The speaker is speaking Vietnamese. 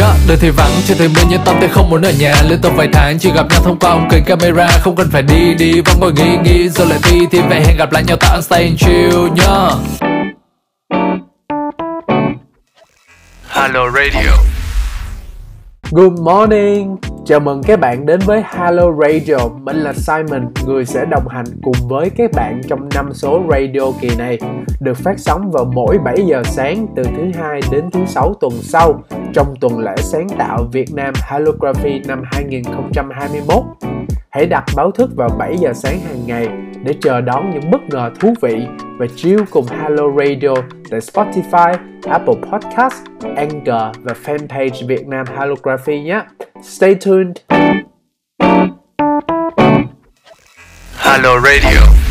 Yeah, đời thì vắng, trời thì mưa nhưng tâm tôi không muốn ở nhà. Liên tục vài tháng chỉ gặp nhau thông qua ống kính camera. Không cần phải đi đi, vẫn ngồi nghĩ nghĩ rồi lại đi. Thì về hẹn gặp lại nhau tại stay and chill nhá. Hello Radio. Good morning, chào mừng các bạn đến với Hello Radio. Mình là Simon, người sẽ đồng hành cùng với các bạn trong năm số radio kỳ này, được phát sóng vào mỗi 7 giờ sáng từ thứ hai đến thứ sáu tuần sau trong tuần lễ sáng tạo Việt Nam Holography năm 2021. Hãy đặt báo thức vào 7 giờ sáng hàng ngày để chờ đón những bất ngờ thú vị và chill cùng Hello Radio tại Spotify, Apple Podcast, Anchor và fanpage Việt Nam Holography nhé. Stay tuned! Hello Radio